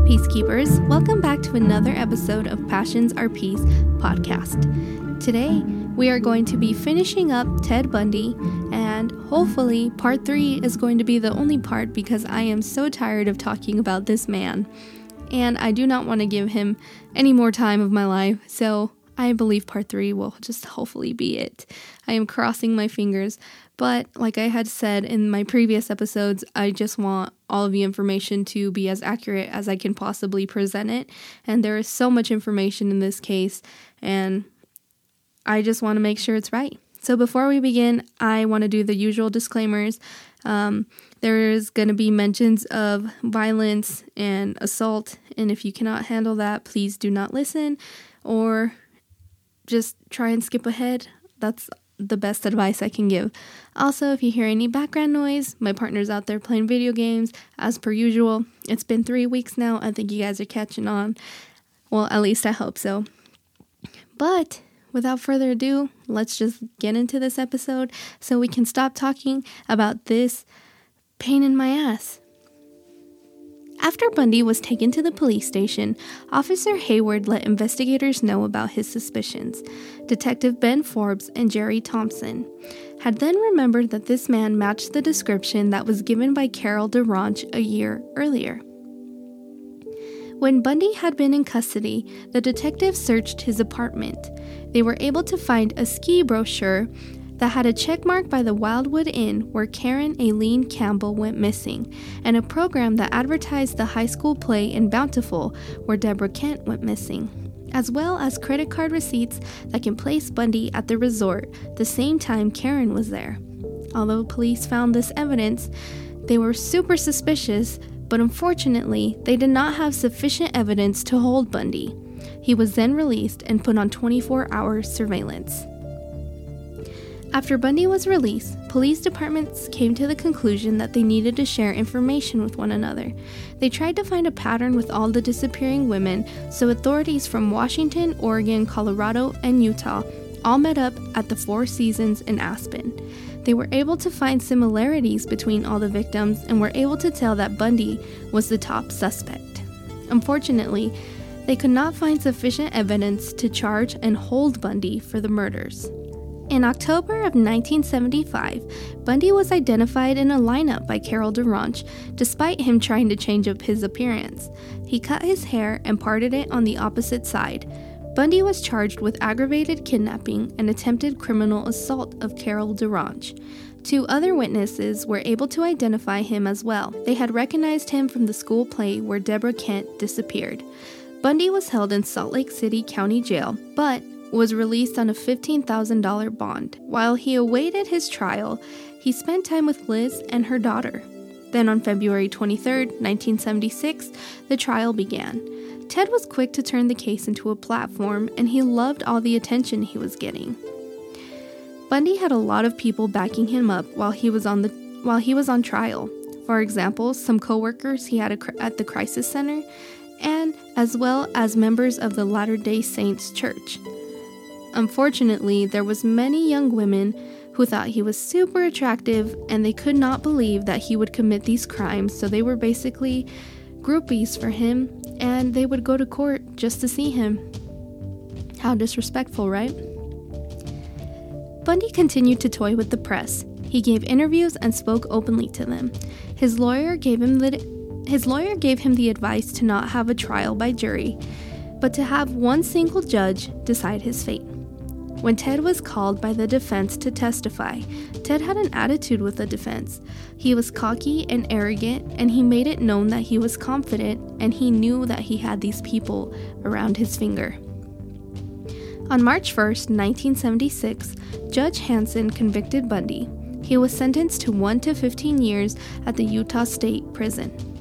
Peacekeepers. Welcome back to another episode of Passions or Peace podcast. Today, we are going to be finishing up Ted Bundy, and hopefully, part three is going to be the only part because I am so tired of talking about this man. And I do not want to give him any more time of my life, so I believe part three will just hopefully be it. I am crossing my fingers, but like I had said in my previous episodes, I just want all of the information to be as accurate as I can possibly present it. And there is so much information in this case, and I just want to make sure it's right. So before we begin, I want to do the usual disclaimers. Um, there's going to be mentions of violence and assault, and if you cannot handle that, please do not listen or just try and skip ahead. That's the best advice I can give. Also, if you hear any background noise, my partner's out there playing video games as per usual. It's been three weeks now. I think you guys are catching on. Well, at least I hope so. But without further ado, let's just get into this episode so we can stop talking about this pain in my ass. After Bundy was taken to the police station, Officer Hayward let investigators know about his suspicions. Detective Ben Forbes and Jerry Thompson had then remembered that this man matched the description that was given by Carol DaRonch a year earlier. When Bundy had been in custody, the detectives searched his apartment. They were able to find a ski brochure that had a checkmark by the Wildwood Inn where Karen Aileen Campbell went missing, and a program that advertised the high school play in Bountiful where Deborah Kent went missing, as well as credit card receipts that can place Bundy at the resort the same time Karen was there. Although police found this evidence, they were super suspicious, but unfortunately, they did not have sufficient evidence to hold Bundy. He was then released and put on 24 hour surveillance. After Bundy was released, police departments came to the conclusion that they needed to share information with one another. They tried to find a pattern with all the disappearing women, so authorities from Washington, Oregon, Colorado, and Utah all met up at the Four Seasons in Aspen. They were able to find similarities between all the victims and were able to tell that Bundy was the top suspect. Unfortunately, they could not find sufficient evidence to charge and hold Bundy for the murders. In October of 1975, Bundy was identified in a lineup by Carol DaRonch, despite him trying to change up his appearance. He cut his hair and parted it on the opposite side. Bundy was charged with aggravated kidnapping and attempted criminal assault of Carol DaRonch. Two other witnesses were able to identify him as well. They had recognized him from the school play where Deborah Kent disappeared. Bundy was held in Salt Lake City County Jail, but was released on a $15,000 bond. While he awaited his trial, he spent time with Liz and her daughter. Then on February 23, 1976, the trial began. Ted was quick to turn the case into a platform, and he loved all the attention he was getting. Bundy had a lot of people backing him up while he was on the while he was on trial. For example, some coworkers he had at the crisis center, and as well as members of the Latter-day Saints church. Unfortunately, there was many young women who thought he was super attractive and they could not believe that he would commit these crimes, so they were basically groupies for him and they would go to court just to see him. How disrespectful, right? Bundy continued to toy with the press. He gave interviews and spoke openly to them. His lawyer gave him the his lawyer gave him the advice to not have a trial by jury, but to have one single judge decide his fate. When Ted was called by the defense to testify, Ted had an attitude with the defense. He was cocky and arrogant, and he made it known that he was confident and he knew that he had these people around his finger. On March 1, 1976, Judge Hanson convicted Bundy. He was sentenced to 1 to 15 years at the Utah State Prison.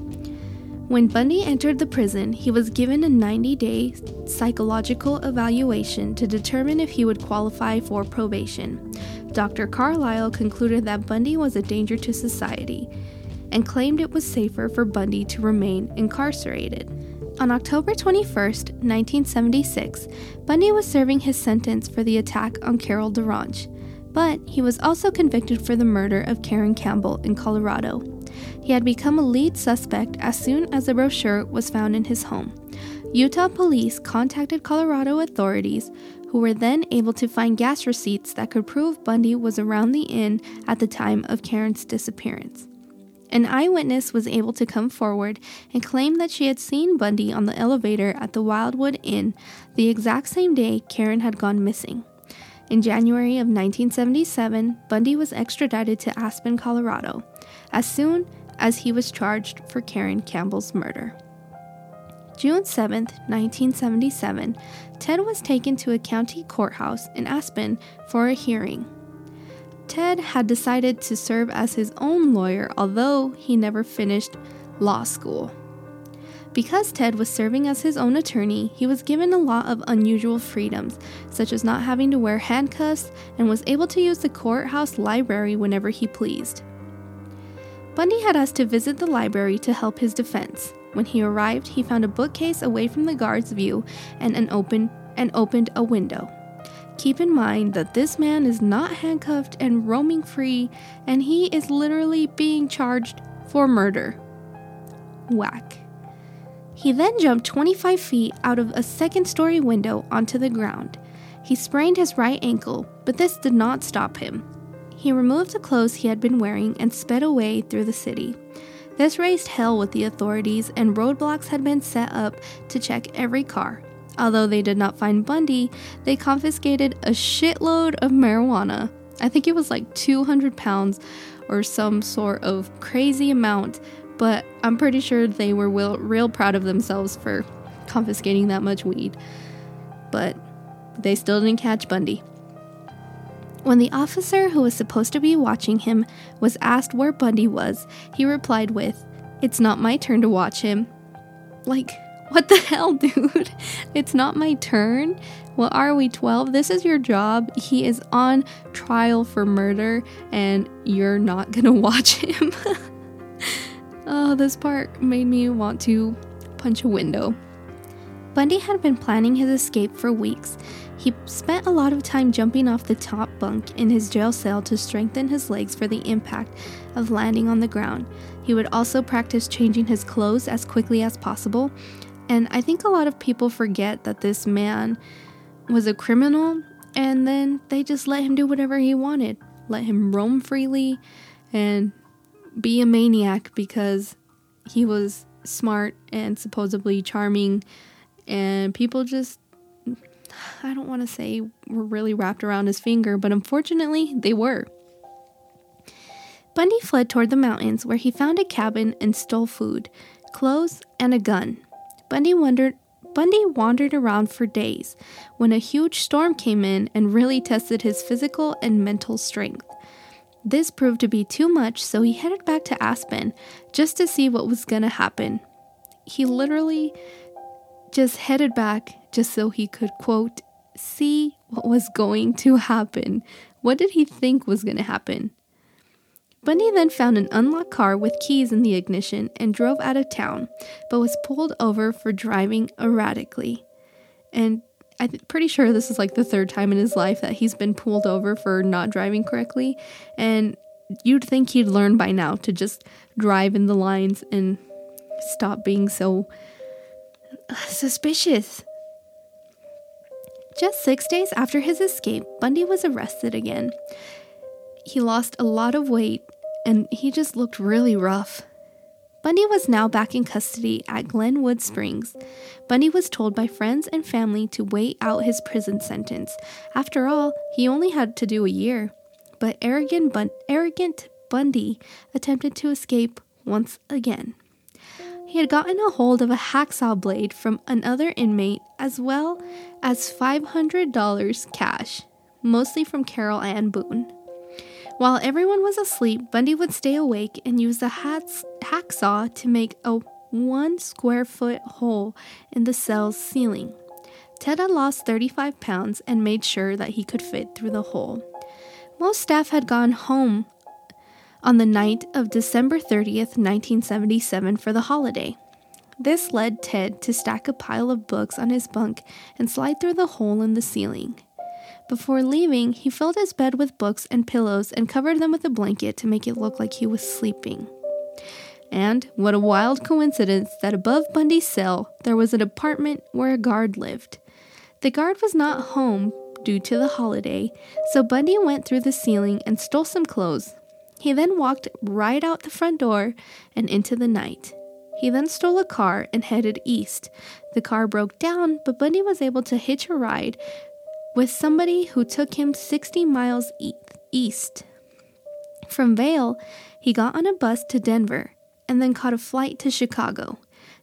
When Bundy entered the prison, he was given a 90 day psychological evaluation to determine if he would qualify for probation. Dr. Carlisle concluded that Bundy was a danger to society and claimed it was safer for Bundy to remain incarcerated. On October 21, 1976, Bundy was serving his sentence for the attack on Carol DaRonch, but he was also convicted for the murder of Karen Campbell in Colorado. He had become a lead suspect as soon as the brochure was found in his home. Utah police contacted Colorado authorities, who were then able to find gas receipts that could prove Bundy was around the inn at the time of Karen's disappearance. An eyewitness was able to come forward and claim that she had seen Bundy on the elevator at the Wildwood Inn the exact same day Karen had gone missing. In January of 1977, Bundy was extradited to Aspen, Colorado, as soon as he was charged for Karen Campbell's murder. June 7, 1977, Ted was taken to a county courthouse in Aspen for a hearing. Ted had decided to serve as his own lawyer, although he never finished law school. Because Ted was serving as his own attorney, he was given a lot of unusual freedoms, such as not having to wear handcuffs and was able to use the courthouse library whenever he pleased. Bundy had asked to visit the library to help his defense. When he arrived, he found a bookcase away from the guard's view and an open and opened a window. Keep in mind that this man is not handcuffed and roaming free, and he is literally being charged for murder. Whack. He then jumped 25 feet out of a second story window onto the ground. He sprained his right ankle, but this did not stop him. He removed the clothes he had been wearing and sped away through the city. This raised hell with the authorities, and roadblocks had been set up to check every car. Although they did not find Bundy, they confiscated a shitload of marijuana. I think it was like 200 pounds or some sort of crazy amount but I'm pretty sure they were real, real proud of themselves for confiscating that much weed. But they still didn't catch Bundy. When the officer who was supposed to be watching him was asked where Bundy was, he replied with, It's not my turn to watch him. Like, what the hell, dude? It's not my turn. What are we, 12? This is your job. He is on trial for murder, and you're not gonna watch him. Oh, this part made me want to punch a window. Bundy had been planning his escape for weeks. He spent a lot of time jumping off the top bunk in his jail cell to strengthen his legs for the impact of landing on the ground. He would also practice changing his clothes as quickly as possible. And I think a lot of people forget that this man was a criminal and then they just let him do whatever he wanted, let him roam freely and be a maniac because he was smart and supposedly charming, and people just, I don't want to say were really wrapped around his finger, but unfortunately, they were. Bundy fled toward the mountains where he found a cabin and stole food, clothes, and a gun. Bundy wondered Bundy wandered around for days when a huge storm came in and really tested his physical and mental strength. This proved to be too much, so he headed back to Aspen just to see what was gonna happen. He literally just headed back just so he could, quote, see what was going to happen. What did he think was gonna happen? Bundy then found an unlocked car with keys in the ignition and drove out of town, but was pulled over for driving erratically. And I'm pretty sure this is like the third time in his life that he's been pulled over for not driving correctly. And you'd think he'd learn by now to just drive in the lines and stop being so suspicious. Just six days after his escape, Bundy was arrested again. He lost a lot of weight and he just looked really rough. Bundy was now back in custody at Glenwood Springs. Bundy was told by friends and family to wait out his prison sentence. After all, he only had to do a year. But arrogant, Bun- arrogant Bundy attempted to escape once again. He had gotten a hold of a hacksaw blade from another inmate as well as $500 cash, mostly from Carol Ann Boone. While everyone was asleep, Bundy would stay awake and use the hacksaw to make a one square foot hole in the cell's ceiling. Ted had lost 35 pounds and made sure that he could fit through the hole. Most staff had gone home on the night of December 30th, 1977, for the holiday. This led Ted to stack a pile of books on his bunk and slide through the hole in the ceiling. Before leaving, he filled his bed with books and pillows and covered them with a blanket to make it look like he was sleeping. And what a wild coincidence that above Bundy's cell there was an apartment where a guard lived. The guard was not home due to the holiday, so Bundy went through the ceiling and stole some clothes. He then walked right out the front door and into the night. He then stole a car and headed east. The car broke down, but Bundy was able to hitch a ride with somebody who took him 60 miles e- east. From Vail, he got on a bus to Denver and then caught a flight to Chicago.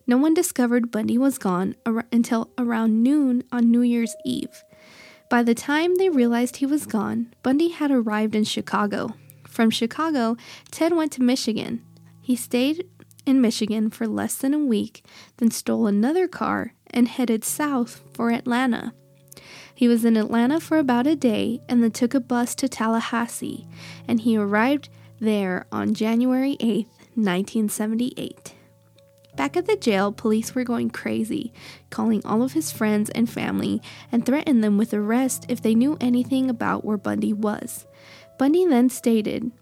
No one discovered Bundy was gone ar- until around noon on New Year's Eve. By the time they realized he was gone, Bundy had arrived in Chicago. From Chicago, Ted went to Michigan. He stayed in Michigan for less than a week, then stole another car and headed south for Atlanta. He was in Atlanta for about a day and then took a bus to Tallahassee, and he arrived there on January 8th, 1978. Back at the jail, police were going crazy, calling all of his friends and family and threatened them with arrest if they knew anything about where Bundy was. Bundy then stated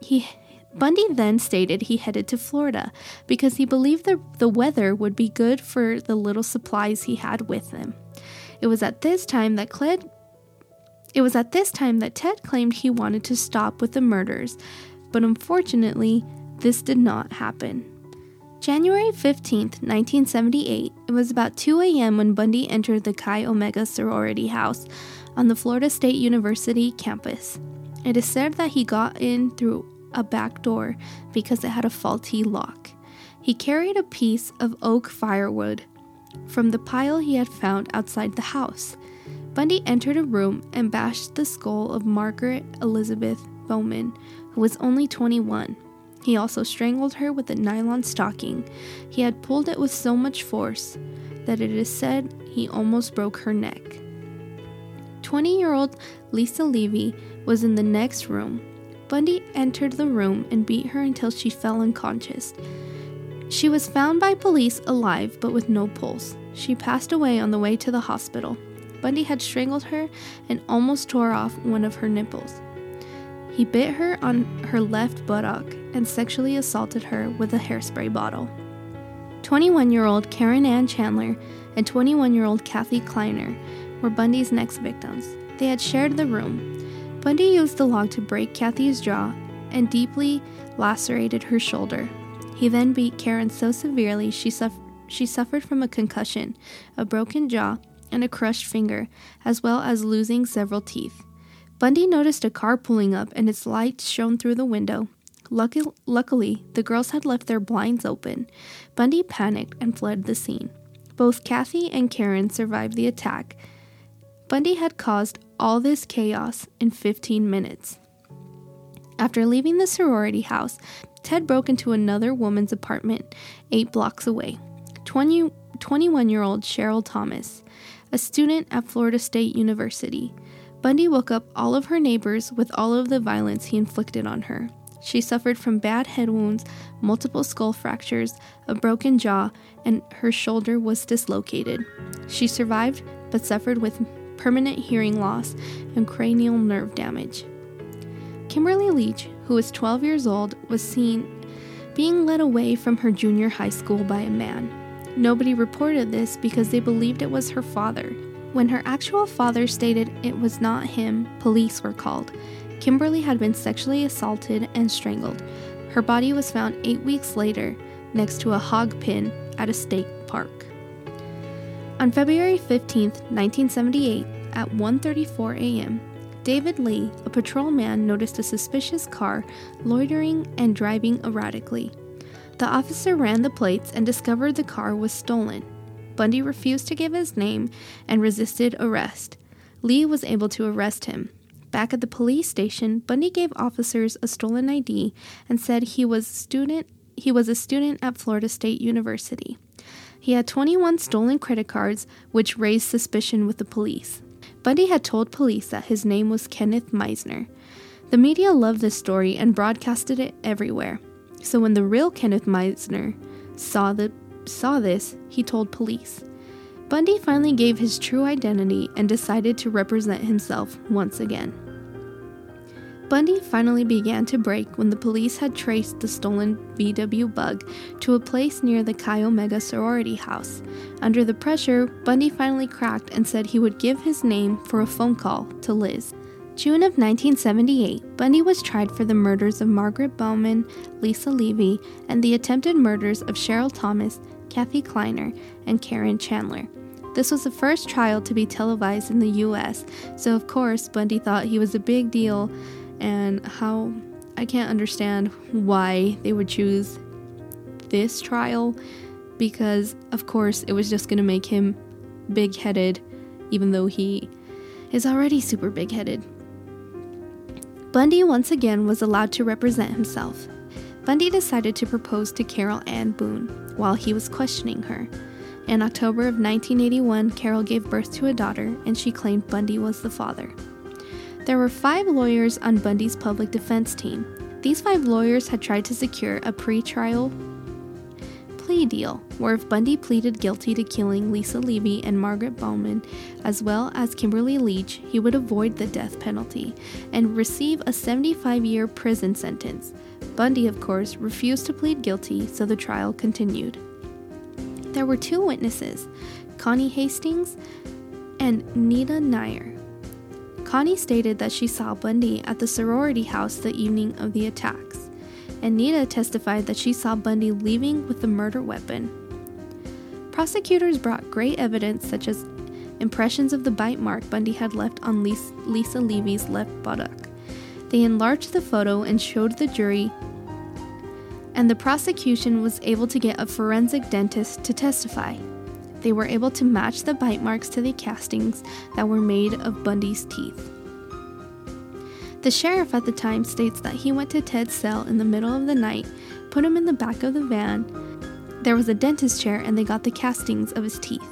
he Bundy then stated he headed to Florida because he believed the, the weather would be good for the little supplies he had with him. It was at this time that Cled it was at this time that Ted claimed he wanted to stop with the murders, but unfortunately, this did not happen. January 15th, 1978, it was about 2 a.m. when Bundy entered the Chi Omega sorority house on the Florida State University campus. It is said that he got in through a back door because it had a faulty lock. He carried a piece of oak firewood from the pile he had found outside the house. Bundy entered a room and bashed the skull of Margaret Elizabeth Bowman, who was only 21. He also strangled her with a nylon stocking. He had pulled it with so much force that it is said he almost broke her neck. 20 year old Lisa Levy was in the next room. Bundy entered the room and beat her until she fell unconscious. She was found by police alive but with no pulse. She passed away on the way to the hospital. Bundy had strangled her and almost tore off one of her nipples. He bit her on her left buttock and sexually assaulted her with a hairspray bottle. 21 year old Karen Ann Chandler and 21 year old Kathy Kleiner were Bundy's next victims. They had shared the room. Bundy used the log to break Kathy's jaw and deeply lacerated her shoulder. He then beat Karen so severely she, she suffered from a concussion, a broken jaw, and a crushed finger, as well as losing several teeth. Bundy noticed a car pulling up and its lights shone through the window. Lucky- luckily, the girls had left their blinds open. Bundy panicked and fled the scene. Both Kathy and Karen survived the attack. Bundy had caused all this chaos in 15 minutes. After leaving the sorority house, Ted broke into another woman's apartment eight blocks away. 20, 21 year old Cheryl Thomas, a student at Florida State University. Bundy woke up all of her neighbors with all of the violence he inflicted on her. She suffered from bad head wounds, multiple skull fractures, a broken jaw, and her shoulder was dislocated. She survived but suffered with permanent hearing loss, and cranial nerve damage. Kimberly Leach, who was 12 years old, was seen being led away from her junior high school by a man. Nobody reported this because they believed it was her father. When her actual father stated it was not him, police were called. Kimberly had been sexually assaulted and strangled. Her body was found eight weeks later next to a hog pen at a state park. On February 15, 1978, at 1:34 a.m., David Lee, a patrolman, noticed a suspicious car loitering and driving erratically. The officer ran the plates and discovered the car was stolen. Bundy refused to give his name and resisted arrest. Lee was able to arrest him. Back at the police station, Bundy gave officers a stolen ID and said he was student he was a student at Florida State University. He had 21 stolen credit cards, which raised suspicion with the police. Bundy had told police that his name was Kenneth Meisner. The media loved this story and broadcasted it everywhere. So when the real Kenneth Meisner saw the saw this, he told police. Bundy finally gave his true identity and decided to represent himself once again. Bundy finally began to break when the police had traced the stolen VW bug to a place near the Chi Omega sorority house. Under the pressure, Bundy finally cracked and said he would give his name for a phone call to Liz. June of 1978, Bundy was tried for the murders of Margaret Bowman, Lisa Levy, and the attempted murders of Cheryl Thomas, Kathy Kleiner, and Karen Chandler. This was the first trial to be televised in the US, so of course Bundy thought he was a big deal and how I can't understand why they would choose this trial because, of course, it was just going to make him big headed, even though he is already super big headed. Bundy once again was allowed to represent himself. Bundy decided to propose to Carol Ann Boone while he was questioning her. In October of 1981, Carol gave birth to a daughter and she claimed Bundy was the father. There were five lawyers on Bundy's public defense team. These five lawyers had tried to secure a pre-trial plea deal, where if Bundy pleaded guilty to killing Lisa Levy and Margaret Bowman, as well as Kimberly Leach, he would avoid the death penalty and receive a 75 year prison sentence. Bundy, of course, refused to plead guilty, so the trial continued. There were two witnesses Connie Hastings and Nita Nair. Connie stated that she saw Bundy at the sorority house the evening of the attacks, and Nita testified that she saw Bundy leaving with the murder weapon. Prosecutors brought great evidence, such as impressions of the bite mark Bundy had left on Lisa Levy's left buttock. They enlarged the photo and showed the jury, and the prosecution was able to get a forensic dentist to testify they were able to match the bite marks to the castings that were made of Bundy's teeth. The sheriff at the time states that he went to Ted's cell in the middle of the night, put him in the back of the van. There was a dentist chair, and they got the castings of his teeth.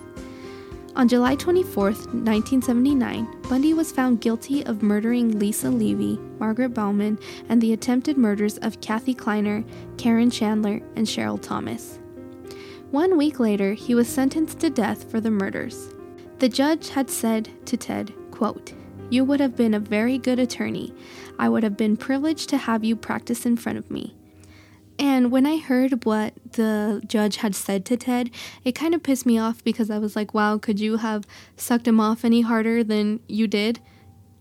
On July 24, 1979, Bundy was found guilty of murdering Lisa Levy, Margaret Bowman, and the attempted murders of Kathy Kleiner, Karen Chandler, and Cheryl Thomas. One week later, he was sentenced to death for the murders. The judge had said to Ted, quote, You would have been a very good attorney. I would have been privileged to have you practice in front of me. And when I heard what the judge had said to Ted, it kind of pissed me off because I was like, wow, could you have sucked him off any harder than you did?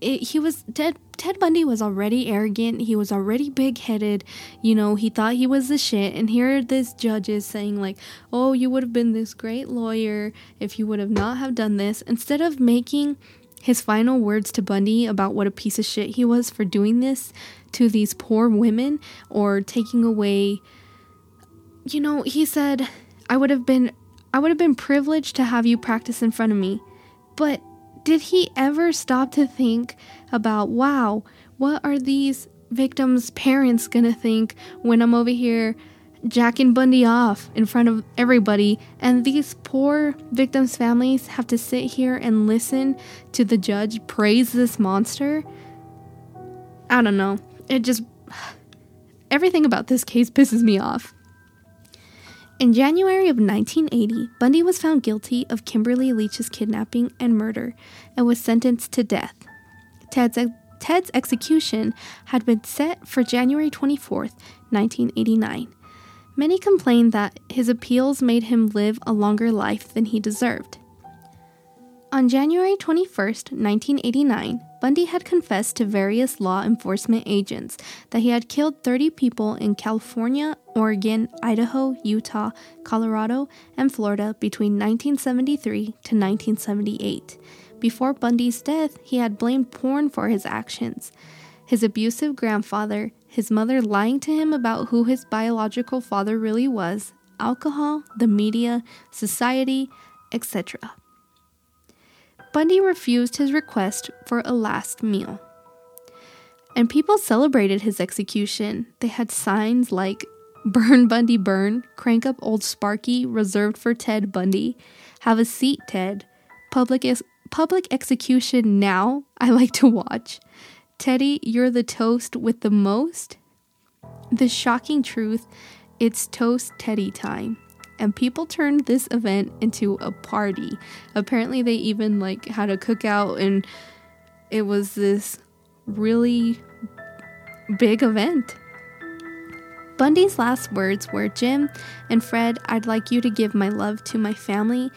It, he was Ted Ted Bundy was already arrogant. He was already big headed. You know, he thought he was the shit. And here this judge is saying, like, oh, you would have been this great lawyer if you would have not have done this. Instead of making his final words to Bundy about what a piece of shit he was for doing this to these poor women or taking away, you know, he said, I would have been. I would have been privileged to have you practice in front of me. But did he ever stop to think about, wow, what are these victims' parents gonna think when I'm over here jacking Bundy off in front of everybody, and these poor victims' families have to sit here and listen to the judge praise this monster? I don't know. It just. Everything about this case pisses me off. In January of 1980, Bundy was found guilty of Kimberly Leach's kidnapping and murder and was sentenced to death. Ted's, Ted's execution had been set for January 24, 1989. Many complained that his appeals made him live a longer life than he deserved. On January 21, 1989, Bundy had confessed to various law enforcement agents that he had killed 30 people in California, Oregon, Idaho, Utah, Colorado, and Florida between 1973 to 1978. Before Bundy's death, he had blamed porn for his actions. His abusive grandfather, his mother lying to him about who his biological father really was, alcohol, the media, society, etc. Bundy refused his request for a last meal. And people celebrated his execution. They had signs like Burn Bundy Burn, Crank Up Old Sparky, reserved for Ted Bundy, Have a Seat, Ted, Public, ex- public Execution Now, I like to watch, Teddy, You're the Toast with the Most, The Shocking Truth, It's Toast Teddy Time and people turned this event into a party. Apparently, they even like had a cookout, and it was this really big event. Bundy's last words were Jim and Fred, I'd like you to give my love to my family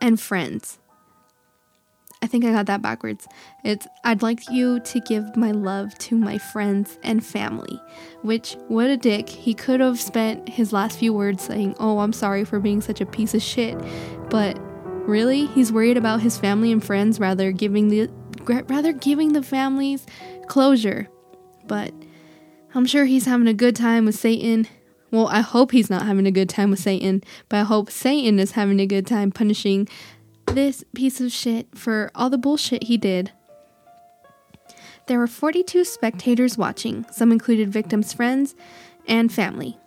and friends. I think I got that backwards. It's I'd like you to give my love to my friends and family. Which, what a dick. He could have spent his last few words saying, Oh, I'm sorry for being such a piece of shit. But really, he's worried about his family and friends rather giving the rather giving the families closure. But I'm sure he's having a good time with Satan. Well, I hope he's not having a good time with Satan, but I hope Satan is having a good time punishing this piece of shit for all the bullshit he did. There were 42 spectators watching. Some included victims' friends and family.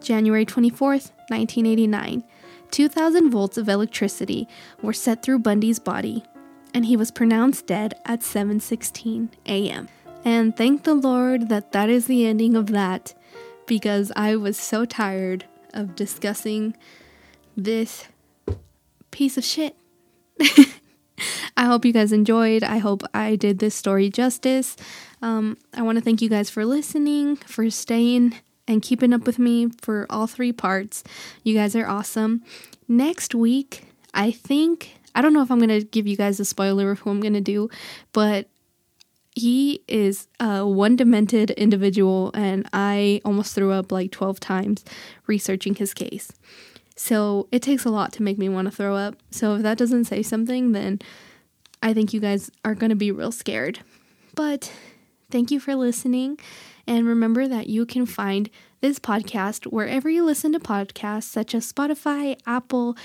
January 24th, 1989. 2,000 volts of electricity were set through Bundy's body, and he was pronounced dead at 7:16 a.m. And thank the Lord that that is the ending of that because I was so tired of discussing this piece of shit. I hope you guys enjoyed. I hope I did this story justice. Um, I want to thank you guys for listening, for staying and keeping up with me for all three parts. You guys are awesome. Next week, I think, I don't know if I'm going to give you guys a spoiler of who I'm going to do, but he is a one demented individual, and I almost threw up like 12 times researching his case. So it takes a lot to make me want to throw up. So if that doesn't say something, then I think you guys are going to be real scared. But thank you for listening. And remember that you can find this podcast wherever you listen to podcasts, such as Spotify, Apple,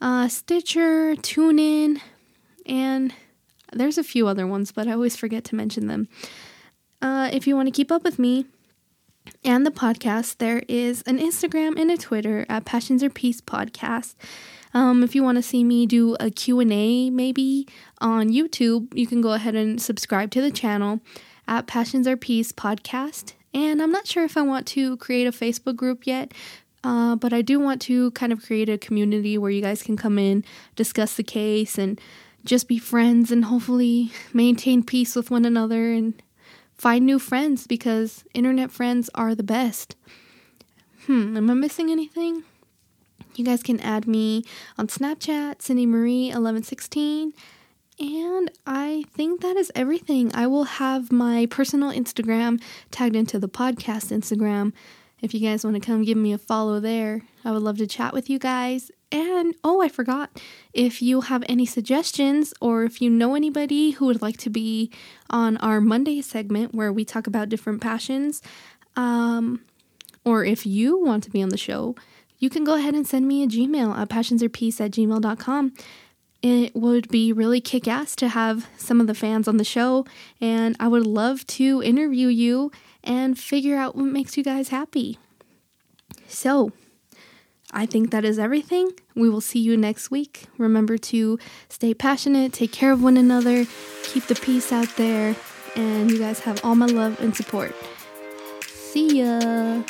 uh, Stitcher, TuneIn, and there's a few other ones, but I always forget to mention them. Uh, if you want to keep up with me and the podcast, there is an Instagram and a Twitter at Passions or Peace Podcast. Um, if you want to see me do a Q&A maybe on YouTube, you can go ahead and subscribe to the channel at Passions or Peace Podcast. And I'm not sure if I want to create a Facebook group yet, uh, but I do want to kind of create a community where you guys can come in, discuss the case, and just be friends and hopefully maintain peace with one another and find new friends because internet friends are the best. Hmm, am I missing anything? You guys can add me on Snapchat, Cindy Marie 1116. And I think that is everything. I will have my personal Instagram tagged into the podcast Instagram. If you guys want to come give me a follow there, I would love to chat with you guys. And oh, I forgot. If you have any suggestions or if you know anybody who would like to be on our Monday segment where we talk about different passions, um, or if you want to be on the show, you can go ahead and send me a Gmail at passionsorpeace at gmail.com. It would be really kick ass to have some of the fans on the show, and I would love to interview you and figure out what makes you guys happy. So, I think that is everything. We will see you next week. Remember to stay passionate, take care of one another, keep the peace out there, and you guys have all my love and support. See ya.